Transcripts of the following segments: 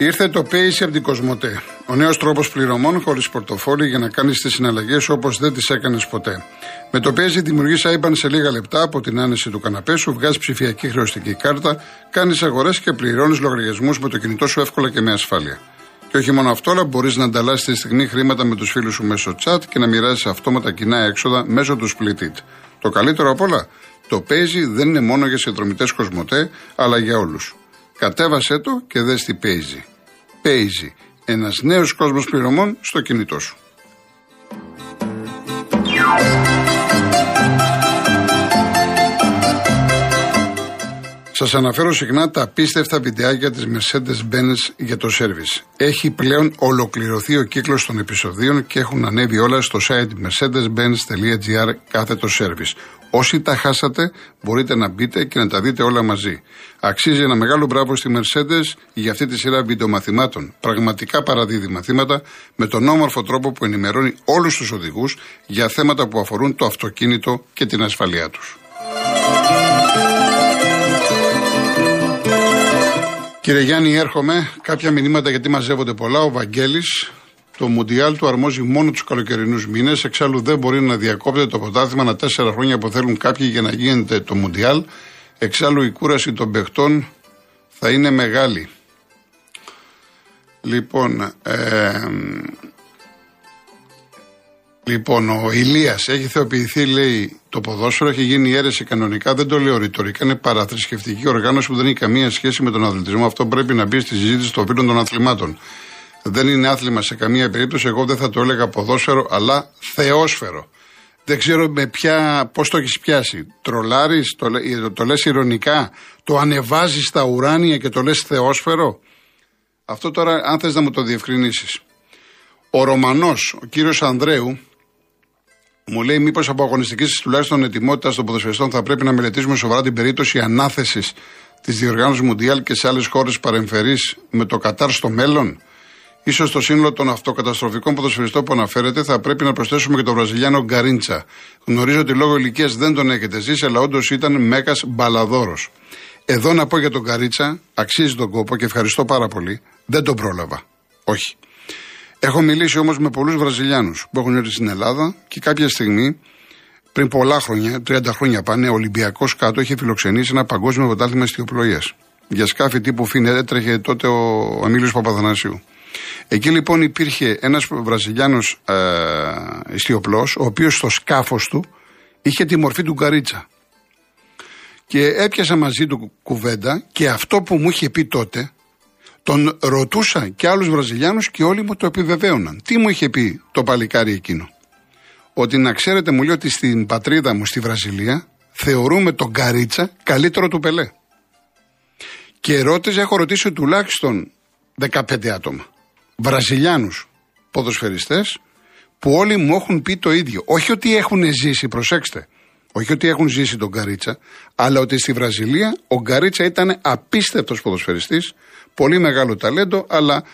Ήρθε το Pace από την Κοσμοτέ. Ο νέος τρόπος πληρωμών χωρίς πορτοφόλι για να κάνεις τις συναλλαγές όπως δεν τις έκανες ποτέ. Με το Pace δημιουργείς IBAN σε λίγα λεπτά από την άνεση του καναπέ σου, βγάζεις ψηφιακή χρεωστική κάρτα, κάνεις αγορές και πληρώνεις λογαριασμούς με το κινητό σου εύκολα και με ασφάλεια. Και όχι μόνο αυτό, αλλά μπορείς να ανταλλάσσεις τη στιγμή χρήματα με τους φίλους σου μέσω chat και να μοιράζεις αυτόματα κοινά έξοδα μέσω του Split Το καλύτερο απ' όλα, το Pace δεν είναι μόνο για συνδρομητές Κοσμοτέ, αλλά για όλους. Κατέβασέ το και δες τι παίζει. Παίζει ένας νέος κόσμος πληρωμών στο κινητό σου. Σας αναφέρω συχνά τα απίστευτα βιντεάκια της Mercedes-Benz για το σερβις. Έχει πλέον ολοκληρωθεί ο κύκλος των επεισοδίων και έχουν ανέβει όλα στο site mercedes-benz.gr κάθετο σερβις. Όσοι τα χάσατε, μπορείτε να μπείτε και να τα δείτε όλα μαζί. Αξίζει ένα μεγάλο μπράβο στη Mercedes για αυτή τη σειρά βιντεομαθημάτων. Πραγματικά παραδίδει μαθήματα με τον όμορφο τρόπο που ενημερώνει όλους τους οδηγούς για θέματα που αφορούν το αυτοκίνητο και την ασφαλεία τους. Κύριε Γιάννη, έρχομαι. Κάποια μηνύματα γιατί μαζεύονται πολλά. Ο Βαγγέλης, το Μουντιάλ του αρμόζει μόνο τους καλοκαιρινούς μήνες. Εξάλλου δεν μπορεί να διακόπτεται το πρωτάθλημα ανά τέσσερα χρόνια που θέλουν κάποιοι για να γίνεται το Μουντιάλ. Εξάλλου η κούραση των παιχτών θα είναι μεγάλη. Λοιπόν, ε, Λοιπόν, ο Ηλίας έχει θεοποιηθεί, λέει, το ποδόσφαιρο, έχει γίνει αίρεση κανονικά. Δεν το λέω ρητορικά. Είναι παραθρησκευτική οργάνωση που δεν έχει καμία σχέση με τον αθλητισμό. Αυτό πρέπει να μπει στη συζήτηση των φίλων των αθλημάτων. Δεν είναι άθλημα σε καμία περίπτωση. Εγώ δεν θα το έλεγα ποδόσφαιρο, αλλά θεόσφαιρο. Δεν ξέρω με ποια, πώς το έχεις πιάσει. Τρολάρεις, το, το, το λες ηρωνικά, το ανεβάζεις στα ουράνια και το λες θεόσφαιρο; Αυτό τώρα, αν θες να μου το διευκρινίσεις. Ο Ρωμανός, ο κύριος Ανδρέου, μου λέει, μήπως από αγωνιστικής τουλάχιστον ετοιμότητας των ποδοσφαιριστών θα πρέπει να μελετήσουμε σοβαρά την περίπτωση ανάθεσης της διοργάνωσης Μουντιάλ και σε άλλες χώρες παρεμφερείς με το Κατάρ στο μέλλον; Σω στο σύνολο των αυτοκαταστροφικών ποδοσφαιριστών που αναφέρεται θα πρέπει να προσθέσουμε και τον Βραζιλιάνο Γκαρίντσα. Γνωρίζω ότι λόγω ηλικίας δεν τον έχετε ζήσει, αλλά όντως ήταν μέκας μπαλαδόρος. Εδώ να πω για τον Γκαρίτσα, αξίζει τον κόπο και ευχαριστώ πάρα πολύ. Δεν τον πρόλαβα. Όχι. Έχω μιλήσει όμως με πολλούς Βραζιλιάνους που έχουν έρθει στην Ελλάδα και κάποια στιγμή, πριν πολλά χρόνια, 30 χρόνια πάνε, ο Ολυμπιακός κάτω είχε φιλοξενήσει ένα παγκόσμιο πρωτάθλημα ιστιοπλοεία. Για σκάφη τύπου Φίνε έτρεχε τότε ο Αμίλιος Παπαθανασίου. Εκεί λοιπόν υπήρχε ένας Βραζιλιάνος ε, ιστιοπλός, ο οποίος στο σκάφος του είχε τη μορφή του Γκαρίτσα. Και έπιασα μαζί του κουβέντα και αυτό που μου είχε πει τότε, τον ρωτούσα και άλλους Βραζιλιάνους και όλοι μου το επιβεβαίωναν. Τι μου είχε πει το παλικάρι εκείνο; Ότι να ξέρετε, μου λέει ότι στην πατρίδα μου στη Βραζιλία θεωρούμε τον Καρίτσα καλύτερο του Πελέ. Και ρώτησε, έχω ρωτήσει τουλάχιστον 15 άτομα. Βραζιλιάνους ποδοσφαιριστές που όλοι μου έχουν πει το ίδιο. Όχι ότι έχουν ζήσει, προσέξτε. Όχι ότι έχουν ζήσει τον Καρίτσα, αλλά ότι στη Βραζιλία ο Καρίτσα ήταν απίστευτος ποδοσφαιριστής Πολύ μεγάλο ταλέντο, αλλά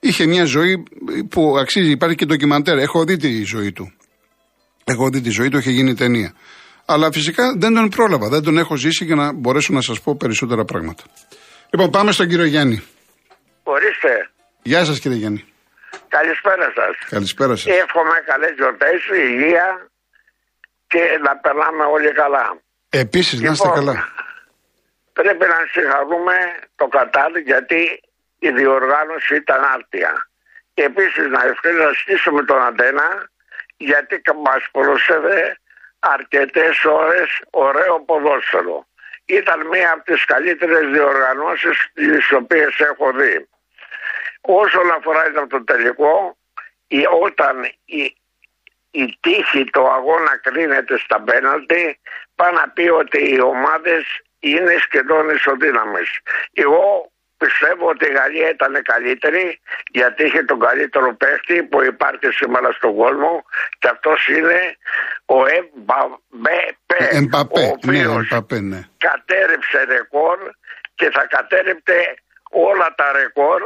είχε μια ζωή που αξίζει. Υπάρχει και ντοκιμαντέρ. Έχω δει τη ζωή του. Έχω δει τη ζωή του, έχει γίνει ταινία. Αλλά φυσικά δεν τον πρόλαβα. Δεν τον έχω ζήσει για να μπορέσω να σας πω περισσότερα πράγματα. Λοιπόν, πάμε στον κύριο Γιάννη. Ορίστε. Γεια σας, κύριε Γιάννη. Καλησπέρα σας. Καλησπέρα σας. Εύχομαι καλές γιορτές, υγεία και να περνάμε όλοι καλά. Επίσης, να είστε Λοιπόν, καλά. Πρέπει να συγχαρούμε το Κατάρ γιατί η διοργάνωση ήταν άρτια. Και επίσης να ευχαριστήσουμε τον Αντένα γιατί μας πρόσφερε αρκετές ώρες ωραίο ποδόσφαιρο. Ήταν μία από τις καλύτερες διοργανώσεις τις οποίες έχω δει. Όσον αφορά το τελικό, η, όταν η, η τύχη του αγώνα κρίνεται στα πέναλτι, πάει να πει ότι οι ομάδες είναι σχεδόν ισοδύναμες. Εγώ πιστεύω ότι η Γαλλία ήταν καλύτερη γιατί είχε τον καλύτερο παίχτη που υπάρχει σήμερα στον κόσμο και αυτός είναι ο Εμπαπέ, Εμπαπέ, ο ναι, οποίος Εμπαπέ, ναι. κατέρευσε ρεκόρ και θα κατέρευτε όλα τα ρεκόρ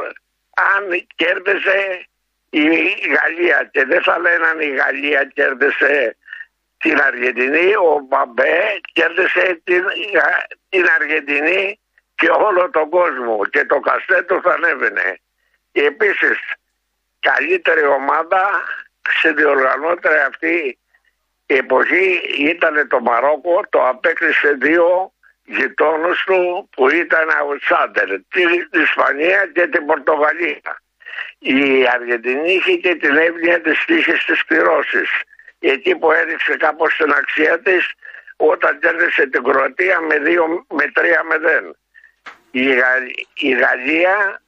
αν κέρδισε η Γαλλία και δεν θα λένε αν η Γαλλία κέρδισε την Αργεντινή, ο Μπαμπέ κέρδισε την, την Αργεντινή και όλο τον κόσμο και το καστέτο θα ανέβαινε. Επίσης, καλύτερη ομάδα σε διοργανώτρια αυτή η εποχή ήταν το Μαρόκο, το απέκλεισε δύο γειτόνους του που ήταν outsider, την Ισπανία και την Πορτογαλία. Η Αργεντινή είχε και την εύνοια της τύχης της πυρώσης. Εκεί που έδειξε κάπως την αξία της όταν κέρδισε την Κροατία με, 2, με 3-0. Η, η Γαλλία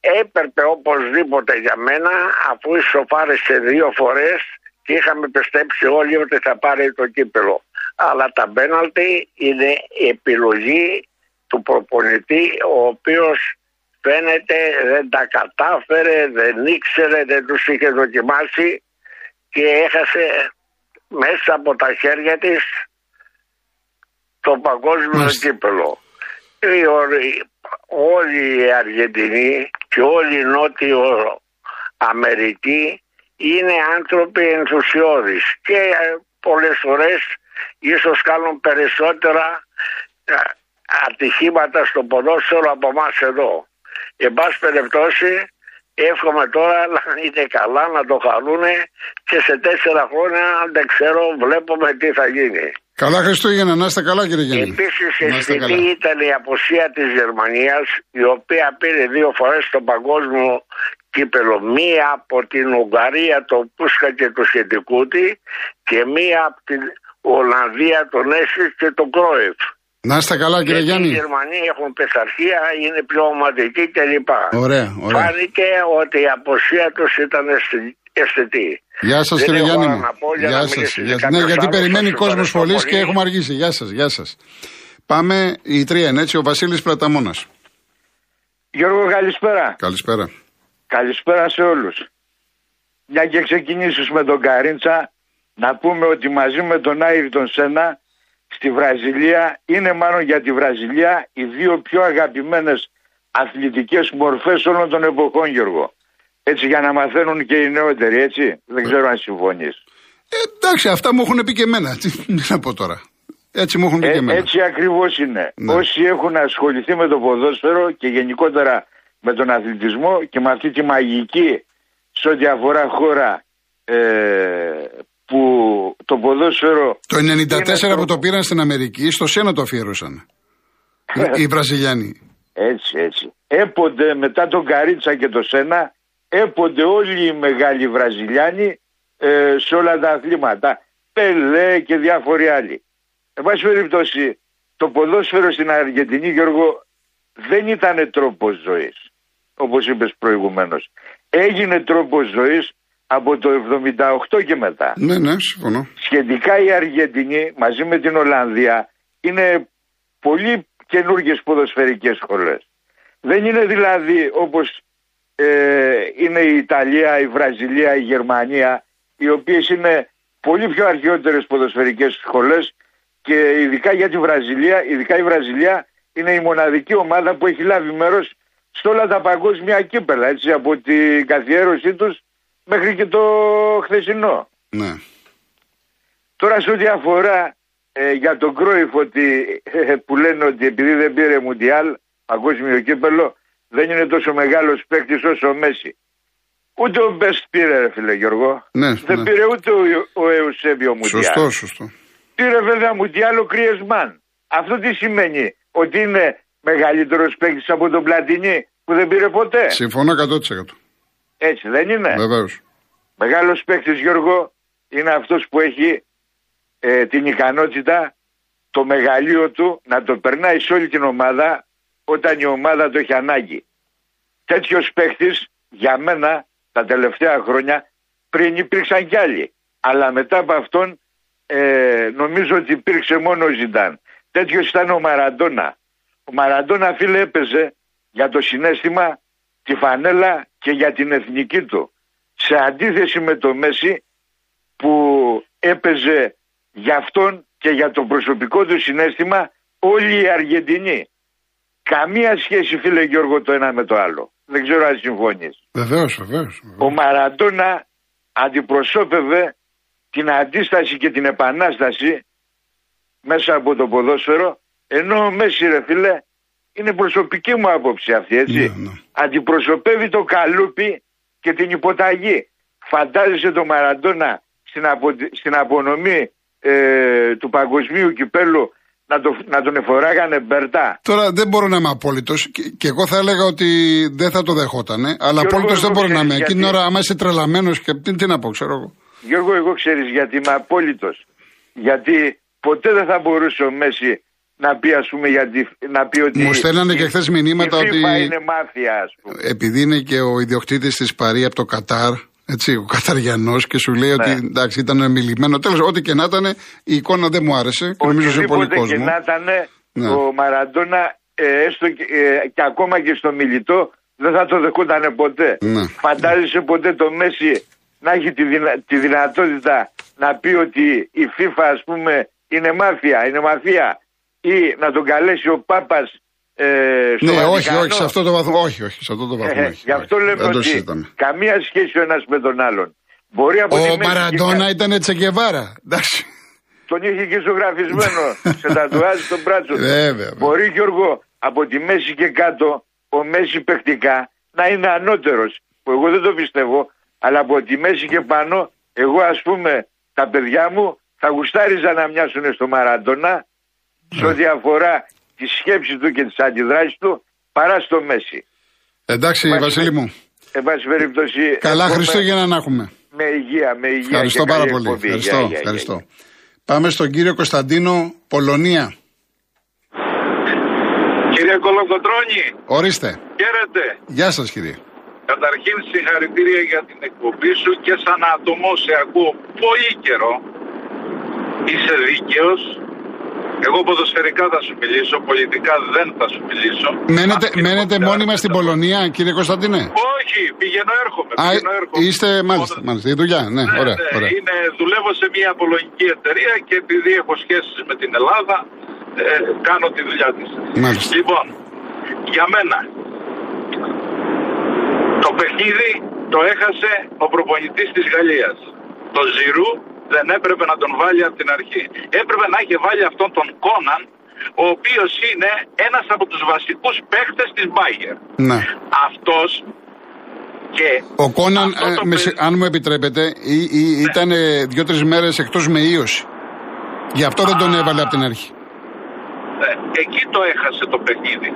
έπρεπε οπωσδήποτε για μένα αφού ισοφάρισε δύο φορές και είχαμε πιστέψει όλοι ότι θα πάρει το κύπελο. Αλλά τα μπέναλτι είναι η επιλογή του προπονητή ο οποίος φαίνεται δεν τα κατάφερε, δεν ήξερε, δεν τους είχε δοκιμάσει και έχασε μέσα από τα χέρια της το παγκόσμιο κύπελο. Όλοι οι Αργεντινοί και όλοι οι Νότιο Αμερική είναι άνθρωποι ενθουσιώδεις και ε, πολλές φορές ίσως κάνουν περισσότερα ε, ατυχήματα στο ποδόσφαιρο από εμάς εδώ. Εν πάση περιπτώσει εύχομαι τώρα να είναι καλά, να το χαρούν και σε τέσσερα χρόνια δεν ξέρω βλέπουμε τι θα γίνει. Καλά Χριστούγεννα, να είστε καλά κύριε Γιάννη. Επίσης αισθητή ήταν η αποσία της Γερμανίας, η οποία πήρε δύο φορές το παγκόσμιο κύπελο. Μία από την Ουγγαρία, το Πούσκα και το Σχετικούτι και μία από την Ολλανδία, τον Έσι και τον Κρόεφ. Να είστε καλά κύριε Γιάννη. Οι Γερμανοί έχουν πειθαρχία, είναι πιο ομαδικοί κλπ. Ωραία, ωραία. Φάνηκε ότι η αποσία τους ήταν αισθητή. Γεια σας κύριε Γιάννη. Γεια σας. Ναι, γιατί περιμένει κόσμος πολύ και έχουμε αργήσει. Γεια σας, γεια σας. Πάμε η τρία είναι έτσι, ο Βασίλης Πραταμόνα. Γιώργο, καλησπέρα. Καλησπέρα. Καλησπέρα σε όλους. Μια και ξεκινήσει με τον Καρίντσα, να πούμε ότι μαζί με τον τον Σένα στη Βραζιλία είναι μάλλον για τη Βραζιλία οι δύο πιο αγαπημένες αθλητικές μορφές όλων των εποχών Γιώργο. Έτσι για να μαθαίνουν και οι νεότεροι, έτσι. Δεν ξέρω αν συμφωνείς. Ε, εντάξει, αυτά μου έχουν πει και εμένα. Τι να πω τώρα. Έτσι μου έχουν πει και ε, εμένα. Έτσι ακριβώς είναι. Ναι. Όσοι έχουν ασχοληθεί με το ποδόσφαιρο και γενικότερα με τον αθλητισμό και με αυτή τη μαγική σε ό,τι αφορά χώρα ε, που το ποδόσφαιρο. Το 94 που το πήραν στην Αμερική, στο Σένα το αφιέρωσαν. οι, οι Βραζιλιάνοι. Έτσι, έτσι. Έποτε μετά τον Καρίτσα και το Σένα έπονται όλοι οι μεγάλοι Βραζιλιάνοι ε, σε όλα τα αθλήματα. Πελέ και διάφοροι άλλοι. Εν πάση περιπτώσει, το ποδόσφαιρο στην Αργεντινή, Γιώργο, δεν ήταν τρόπος ζωής, όπως είπες προηγουμένως. Έγινε τρόπος ζωής από το 78 και μετά. Ναι, ναι, συμφωνώ. Σχετικά η Αργεντινή μαζί με την Ολλανδία είναι πολύ καινούργιες ποδοσφαιρικές σχολές. Δεν είναι δηλαδή όπως ε, είναι η Ιταλία, η Βραζιλία, η Γερμανία, οι οποίες είναι πολύ πιο αρχαιότερες ποδοσφαιρικές σχολές και ειδικά για τη Βραζιλία, ειδικά η Βραζιλία είναι η μοναδική ομάδα που έχει λάβει μέρος σε όλα τα παγκόσμια κύπελα, έτσι, από την καθιέρωσή τους μέχρι και το χθεσινό. Ναι. Τώρα σε ό,τι αφορά ε, για τον Κρόιφ ότι, ε, που λένε ότι επειδή δεν πήρε Μουντιάλ, παγκόσμιο κύπελο, δεν είναι τόσο μεγάλος παίκτης όσο ο Μέση. Ούτε ο Μπεστ πήρε, ρε φίλε Γιώργο. Ναι, δεν ναι. πήρε ούτε ο, ο Εουσέβιο Μουντιάλ. Σωστό, σωστό. Πήρε βέβαια Μουντιάλ ο Κριεσμάν. Αυτό τι σημαίνει, ότι είναι μεγαλύτερος παίκτης από τον Πλατινί που δεν πήρε ποτέ; Συμφωνώ 100%. Έτσι δεν είναι; Βεβαίως. Μεγάλος παίκτης Γιώργο είναι αυτός που έχει ε, την ικανότητα το μεγαλείο του να το περνάει σε όλη την ομάδα όταν η ομάδα το έχει ανάγκη. Τέτοιος παίχτη για μένα τα τελευταία χρόνια πριν υπήρξαν κι άλλοι. Αλλά μετά από αυτόν ε, νομίζω ότι υπήρξε μόνο ο Ζιντάν. Τέτοιος ήταν ο Μαραντόνα. Ο Μαραντόνα φίλε έπαιζε για το συνέστημα, τη φανέλα και για την εθνική του. Σε αντίθεση με το Μέση που έπαιζε για αυτόν και για το προσωπικό του συνέστημα όλοι οι Αργεντινοί. Καμία σχέση, φίλε Γιώργο, το ένα με το άλλο. Δεν ξέρω αν συμφωνείς. Βεβαίως, βεβαίως. Ο Μαραντόνα αντιπροσώπευε την αντίσταση και την επανάσταση μέσα από το ποδόσφαιρο, ενώ ο Μέση, ρε φίλε, είναι προσωπική μου άποψη αυτή, έτσι. Ναι, ναι. Αντιπροσωπεύει το καλούπι και την υποταγή. Φαντάζεσαι το Μαραντόνα στην, απο- στην απονομή ε, του παγκοσμίου κυπέλου να, το, να τον εφοράγανε μπερτά; Τώρα δεν μπορώ να είμαι απόλυτος και, και εγώ θα έλεγα ότι δεν θα το δεχότανε. Αλλά Γιώργο, απόλυτος δεν εγώ μπορώ να ξέρεις είμαι. Εκείνη την γιατί. ώρα, άμα είσαι τρελαμένος και τι, τι να πω, ξέρω εγώ. Γιώργο, εγώ ξέρεις γιατί είμαι απόλυτος. Γιατί ποτέ δεν θα μπορούσε ο Μέση να πει, ας πούμε, γιατί, να πει ότι... Μου στέλνανε και η- χθες μηνύματα η FIFA ότι- είναι μάφια, ας πούμε. Επειδή είναι και ο ιδιοκτήτης της Παρή από το Κατάρ, έτσι, ο Καταριανός και σου λέει ότι Ναι. εντάξει ήταν μιλημένο. Τέλος, ό,τι και να ήταν, η εικόνα δεν μου άρεσε. Και νομίζω σε πολύ Οτιδήποτε και κόσμο. να ήταν, Ναι. ο Μαραντόνα, ε, έστω και, ε, και ακόμα και στο μιλητό, δεν θα το δεχότανε ποτέ. Ναι. Φαντάζεσαι ποτέ το Μέση να έχει τη, δυνα- τη δυνατότητα να πει ότι η FIFA, ας πούμε, είναι μάφια, είναι μαφία. Ή να τον καλέσει ο Πάπας ε, στο Ναι, όχι, Βατικανό. όχι, σε αυτό το βαθμό. Όχι, όχι, σε αυτό το βαθμό. Ε, όχι, γι' αυτό όχι. λέμε Δεν το ότι συζητάμε. καμία σχέση ο ένας με τον άλλον. Μπορεί από τη Ο μέση και Μαραντόνα κα- ήταν Τσεκεβάρα. Εντάξει. τον είχε και ζωγραφισμένο σε τατουάζ στον μπράτσο. του. Βέβαια, βέβαια. Μπορεί Γιώργο από τη μέση και κάτω ο Μέση παιχτικά να είναι ανώτερος που εγώ δεν το πιστεύω αλλά από τη μέση και πάνω εγώ ας πούμε τα παιδιά μου θα γουστάριζα να μοιάσουν στο Μαραντόνα σε ό,τι αφορά τη σκέψη του και τις αντιδράσεις του παρά στο Μέση. Εντάξει, Μας- Βασίλη μου. Εν πάση περιπτώσει Καλά εύχομαι Χριστούγεννα να έχουμε. με υγεία, με υγεία Ευχαριστώ και πάρα καλή πολύ. εκπομπή. Ευχαριστώ. Γεια, γεια, ευχαριστώ. γεια. Πάμε στον κύριο Κωνσταντίνο, Πολωνία. Κύριε Κολοκοτρώνη, Ορίστε. χαίρετε. Γεια σας, κύριε. Καταρχήν συγχαρητήρια για την εκπομπή σου και σαν άτομο σε ακούω πολύ καιρό. Είσαι δίκαιος. Εγώ ποδοσφαιρικά θα σου μιλήσω, πολιτικά δεν θα σου μιλήσω. Μένετε, Αυτή είναι μένετε η μόνιμα στην Πολωνία, κύριε Κωνσταντίνε; Όχι, πηγαίνω έρχομαι. Α, πηγαίνω, έρχομαι. είστε, μάλιστα, Μόνο- μάλιστα, η δουλειά, ναι, Ναι, ωραία, ναι, ωραία. Είναι, δουλεύω σε μια πολωνική εταιρεία και επειδή έχω σχέσεις με την Ελλάδα, ε, κάνω τη δουλειά της. Μάλιστα. Λοιπόν, για μένα, το παιχνίδι το έχασε ο προπονητής της Γαλλίας. Το Ζιρού δεν έπρεπε να τον βάλει από την αρχή. Έπρεπε να είχε βάλει αυτόν τον Κόναν, ο οποίος είναι ένας από τους βασικούς παίχτες της Μπάγκερ. Ναι. Αυτός και Ο Κόναν, αυτό ε, το με παιδί- σε- αν μου επιτρέπετε, ή- ή- ήταν δύο-τρεις μέρες εκτός με ίωση. Γι' αυτό δεν τον έβαλε από την αρχή. Ε, εκεί το έχασε το παιχνίδι.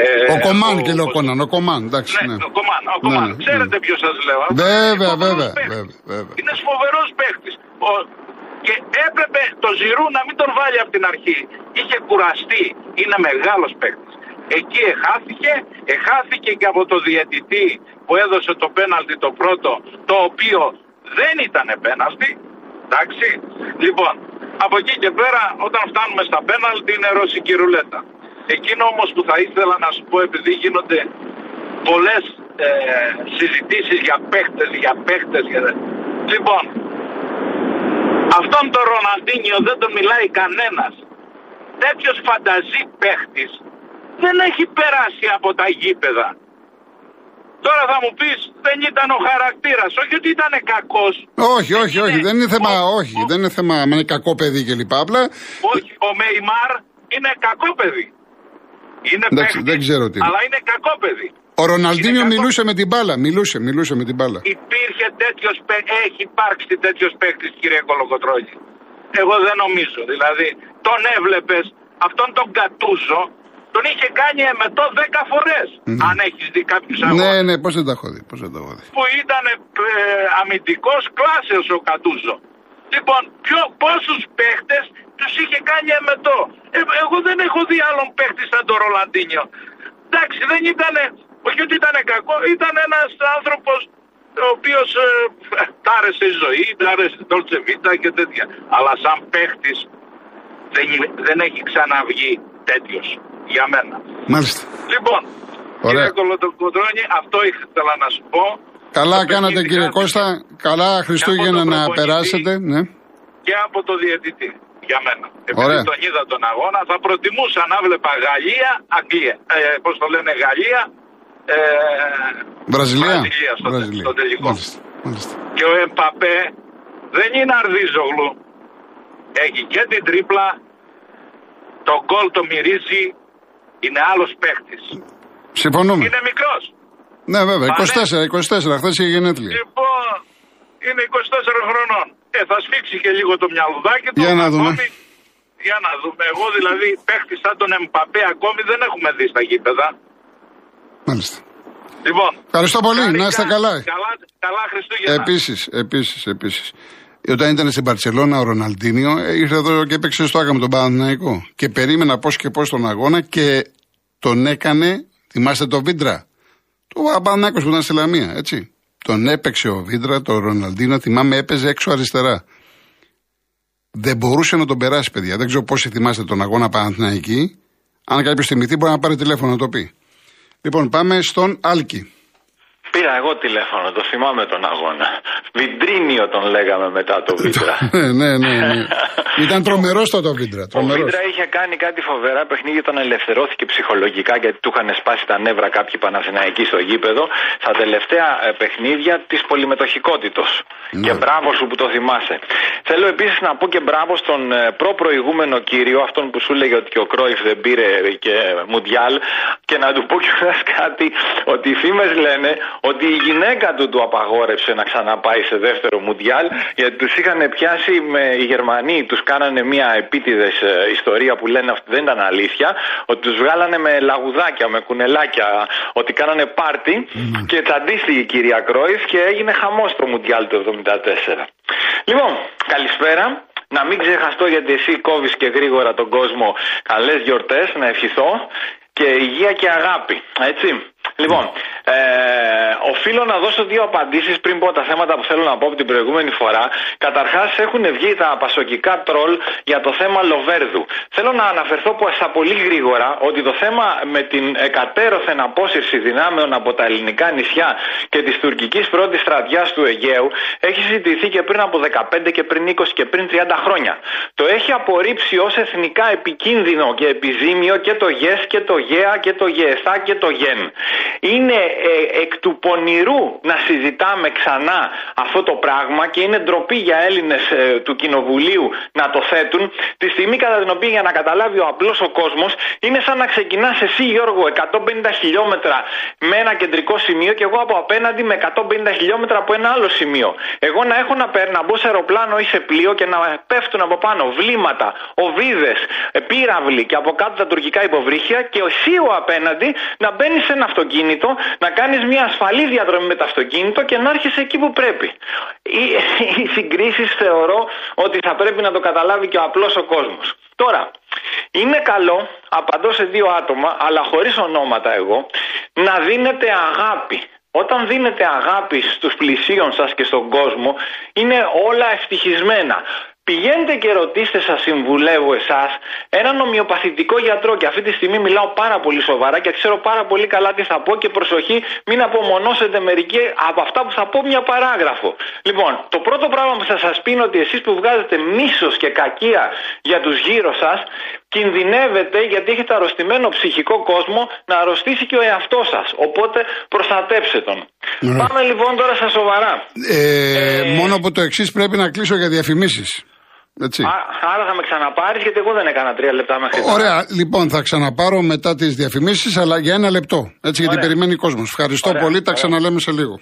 Ε, Ο Κομάν ο- και λέω ο- Κόναν, ο Κομάν, εντάξει. Ναι, Ναι. ο Κομάν. Ο Κομάν. Ναι, ναι, Ξέρετε ναι. ποιος σας λέω. Βέβαια, Είναι φοβερός βέβαια, παίκτης. βέβαια, βέβαια. Είναι φοβερός παίχτης. Και έπρεπε το Ζιρού να μην τον βάλει από την αρχή. Είχε κουραστεί. Είναι μεγάλος παίκτη. Εκεί εχάθηκε, εχάθηκε και από το διαιτητή που έδωσε το πέναλτι το πρώτο, το οποίο δεν ήταν πέναλτι. Εντάξει. Λοιπόν, από εκεί και πέρα, όταν φτάνουμε στα πέναλτι, είναι ρωσική ρουλέτα. Εκείνο όμως που θα ήθελα να σου πω, επειδή γίνονται πολλές ε, συζητήσεις για παίχτες, για παίχτες. Για... Λοιπόν, αυτόν τον Ροναντίνιο δεν τον μιλάει κανένας. Τέτοιος φανταζή παίχτης δεν έχει περάσει από τα γήπεδα. Τώρα θα μου πεις δεν ήταν ο χαρακτήρας, όχι ότι ήταν κακός. Όχι, όχι, όχι. Δεν είναι θέμα, όχι. Δεν είναι θέμα αν είναι κακό παιδί κλπ. Απλά Όχι, ο Μεϊμάρ είναι κακό παιδί. Είναι Εντάξει, παίχτης, δεν ξέρω τι είναι. αλλά είναι κακό παιδί. ο Ροναλντίνιο Είναι κακό. μιλούσε με την μπάλα. Μιλούσε, μιλούσε με την μπάλα. Υπήρχε τέτοιος έχει υπάρξει τέτοιος παίκτη, κύριε Κολοκοτρόνη. Εγώ δεν νομίζω. Δηλαδή, τον έβλεπες, αυτόν τον Κατούζο, τον είχε κάνει εμετό 10 φορές. Αν έχεις δει κάποιους αγώνες. Ναι, ναι, πώς δεν τα έχω δει. Πώς δεν τα έχω δει. Που ήταν ε, αμυντικός κλάσεω ο Κατούζο. Λοιπόν, ποιο, πόσους παίχτες τους είχε κάνει εμετό. Ε, εγώ δεν έχω δει άλλον παίχτη σαν τον Ρολαντίνιο. Εντάξει, δεν ήταν, όχι ότι ήταν κακό, ήταν ένας άνθρωπος ο οποίος ε, τ' άρεσε η ζωή, τ' άρεσε η Dolce Vita και τέτοια. Αλλά σαν παίχτης δεν, είναι- δεν έχει ξαναβγεί τέτοιος για μένα. Μάλιστα. Λοιπόν, Ωραία. κύριε Κολοτοκοντρώνη, αυτό ήθελα να σου πω. Καλά Το κάνατε παιχνίδι κύριε χάθηκε Κώστα. Καλά Χριστούγεννα τον να προπονητή. περάσετε. Ναι. και από το διαιτητή. Για μένα. Επειδή Ωραία. τον είδα τον αγώνα, θα προτιμούσα να βλέπα Γαλλία, Αγγλία. Ε, Πώς το λένε, Γαλλία. Ε, Βραζιλία. Βραζιλία στο, Βραζιλία. στο τελικό. Μάλιστα. Μάλιστα. Και ο Εμπαπέ δεν είναι αρδίζογλου. Έχει και την τρίπλα, το γκολ το μυρίζει Είναι άλλος παίχτης. Συμφωνούμε. Είναι μικρός. Ναι, βέβαια. Πάνε. 24, 24. Χθες είχε γενέθλια. Λοιπόν, είναι 24 χρονών. Ε, θα σφίξει και λίγο το μυαλουδάκι του. Για να δούμε. Ακόμη, για να δούμε. Εγώ δηλαδή παίχτη σαν τον Εμπαπέ ακόμη δεν έχουμε δει στα γήπεδα. Μάλιστα. Λοιπόν. Ευχαριστώ πολύ. χάρηκα. Να είστε καλά. Καλά, καλά Χριστούγεννα. Επίσης, επίσης, επίσης. Όταν ήταν στην Παρσελώνα ο Ροναλντίνιο, ε, ήρθε εδώ και έπαιξε στο Άκα με τον Παναθηναϊκό. Και περίμενα πώς και πώς τον αγώνα και τον έκανε. Θυμάστε το Βίντρα; Το Παναθηναϊκός που ήταν στη Λαμία, έτσι. Τον έπαιξε ο Βίντρα, τον Ροναλντίνο, θυμάμαι έπαιζε έξω αριστερά. Δεν μπορούσε να τον περάσει, παιδιά. Δεν ξέρω πόσοι θυμάστε τον αγώνα Παναθηναϊκή. Αν κάποιος θυμηθεί, μπορεί να πάρει τηλέφωνο να το πει. Λοιπόν, πάμε στον Άλκη. Πήρα εγώ τηλέφωνο, το θυμάμαι τον αγώνα. Βιντρίνιο τον λέγαμε μετά το Βίντρα. ναι, ναι, ναι, ναι. Ήταν τρομερός τότε ο Βίντρα. Ο Τρομερός. Βίντρα είχε κάνει κάτι φοβερά παιχνίδια όταν ελευθερώθηκε ψυχολογικά γιατί του είχαν σπάσει τα νεύρα κάποιοι Παναθηναϊκοί στο γήπεδο στα τελευταία ε, παιχνίδια της πολυμετοχικότητος. Ναι. Και μπράβο σου που το θυμάσαι. Θέλω επίσης να πω και μπράβο στον ε, προ-προηγούμενο κύριο, αυτόν που σου έλεγε ότι και ο Κρόιφ δεν πήρε και Μουντιάλ, και να του πω κιόλας κάτι, ότι οι φήμες λένε ότι η γυναίκα του του απαγόρευσε να ξαναπάει σε δεύτερο Μουντιάλ, γιατί τους είχαν πιάσει με οι Γερμανοί, τους κάνανε μια επίτηδες ιστορία που λένε ότι δεν ήταν αλήθεια, ότι τους βγάλανε με λαγουδάκια, με κουνελάκια, ότι κάνανε πάρτι και τσαντίστηκε η κυρία Κρόιφ και έγινε χαμός το Μουντιάλ του 74. Λοιπόν, καλησπέρα. Να μην ξεχαστώ γιατί εσύ κόβεις και γρήγορα τον κόσμο καλές γιορτές, να ευχηθώ και υγεία και αγάπη, έτσι. Λοιπόν, ε, οφείλω να δώσω δύο απαντήσεις πριν πω τα θέματα που θέλω να πω από την προηγούμενη φορά. Καταρχάς έχουν βγει τα πασοκικά τρόλ για το θέμα Λοβέρδου. Θέλω να αναφερθώ που στα πολύ γρήγορα ότι το θέμα με την εκατέρωθεν απόσυρση δυνάμεων από τα ελληνικά νησιά και της τουρκικής πρώτης στρατιάς του Αιγαίου έχει συζητηθεί και πριν από 15 και πριν 20 και πριν 30 χρόνια. Το έχει απορρίψει ως εθνικά επικίνδυνο και επιζήμιο και το ΓΕΣ και το ΓΕΑ και το ΓΕΣΑ και το ΓΕΝ. Είναι ε, εκ του πονηρού να συζητάμε ξανά αυτό το πράγμα και είναι ντροπή για Έλληνες ε, του Κοινοβουλίου να το θέτουν τη στιγμή κατά την οποία για να καταλάβει ο απλός ο κόσμος είναι σαν να ξεκινάς εσύ Γιώργο 150 χιλιόμετρα με ένα κεντρικό σημείο και εγώ από απέναντι με 150 χιλιόμετρα από ένα άλλο σημείο. Εγώ να έχω να παίρνω να μπω σε αεροπλάνο ή σε πλοίο και να πέφτουν από πάνω βλήματα, οβίδες, ε, πύραυλοι και από κάτω τα τουρκικά υποβρύχια και εσύ ο απέναντι να μπαίνεις σε ένα αυτοκίνητο, να κάνεις μια ασφαλή διαδρομή με το αυτοκίνητο και να έρχεσαι εκεί που πρέπει. Οι, οι συγκρίσεις θεωρώ ότι θα πρέπει να το καταλάβει και ο απλός ο κόσμος. Τώρα, είναι καλό, απαντώ σε δύο άτομα, αλλά χωρίς ονόματα εγώ, να δίνετε αγάπη. Όταν δίνετε αγάπη στους πλησίων σας και στον κόσμο, είναι όλα ευτυχισμένα. Πηγαίνετε και ρωτήστε, σας συμβουλεύω εσάς, έναν ομοιοπαθητικό γιατρό. Και αυτή τη στιγμή μιλάω πάρα πολύ σοβαρά και ξέρω πάρα πολύ καλά τι θα πω. Και προσοχή, μην απομονώσετε μερικοί από αυτά που θα πω μια παράγραφο. Λοιπόν, το πρώτο πράγμα που θα σας πει είναι ότι εσείς που βγάζετε μίσος και κακία για τους γύρω σας, κινδυνεύετε γιατί έχετε αρρωστημένο ψυχικό κόσμο να αρρωστήσει και ο εαυτός σας. Οπότε προστατέψτε τον. Ωραία. Πάμε λοιπόν τώρα στα σοβαρά. Ε, Ε, Μόνο που το εξής πρέπει να κλείσω για διαφημίσεις. Έτσι. Α, άρα θα με ξαναπάρεις γιατί εγώ δεν έκανα τρία λεπτά μέχρι τώρα. Ωραία, λοιπόν, θα ξαναπάρω μετά τις διαφημίσεις, αλλά για ένα λεπτό. Έτσι, γιατί Ωραία. περιμένει ο κόσμος. Ευχαριστώ Ωραία, πολύ, τα ωραία. ξαναλέμε σε λίγο.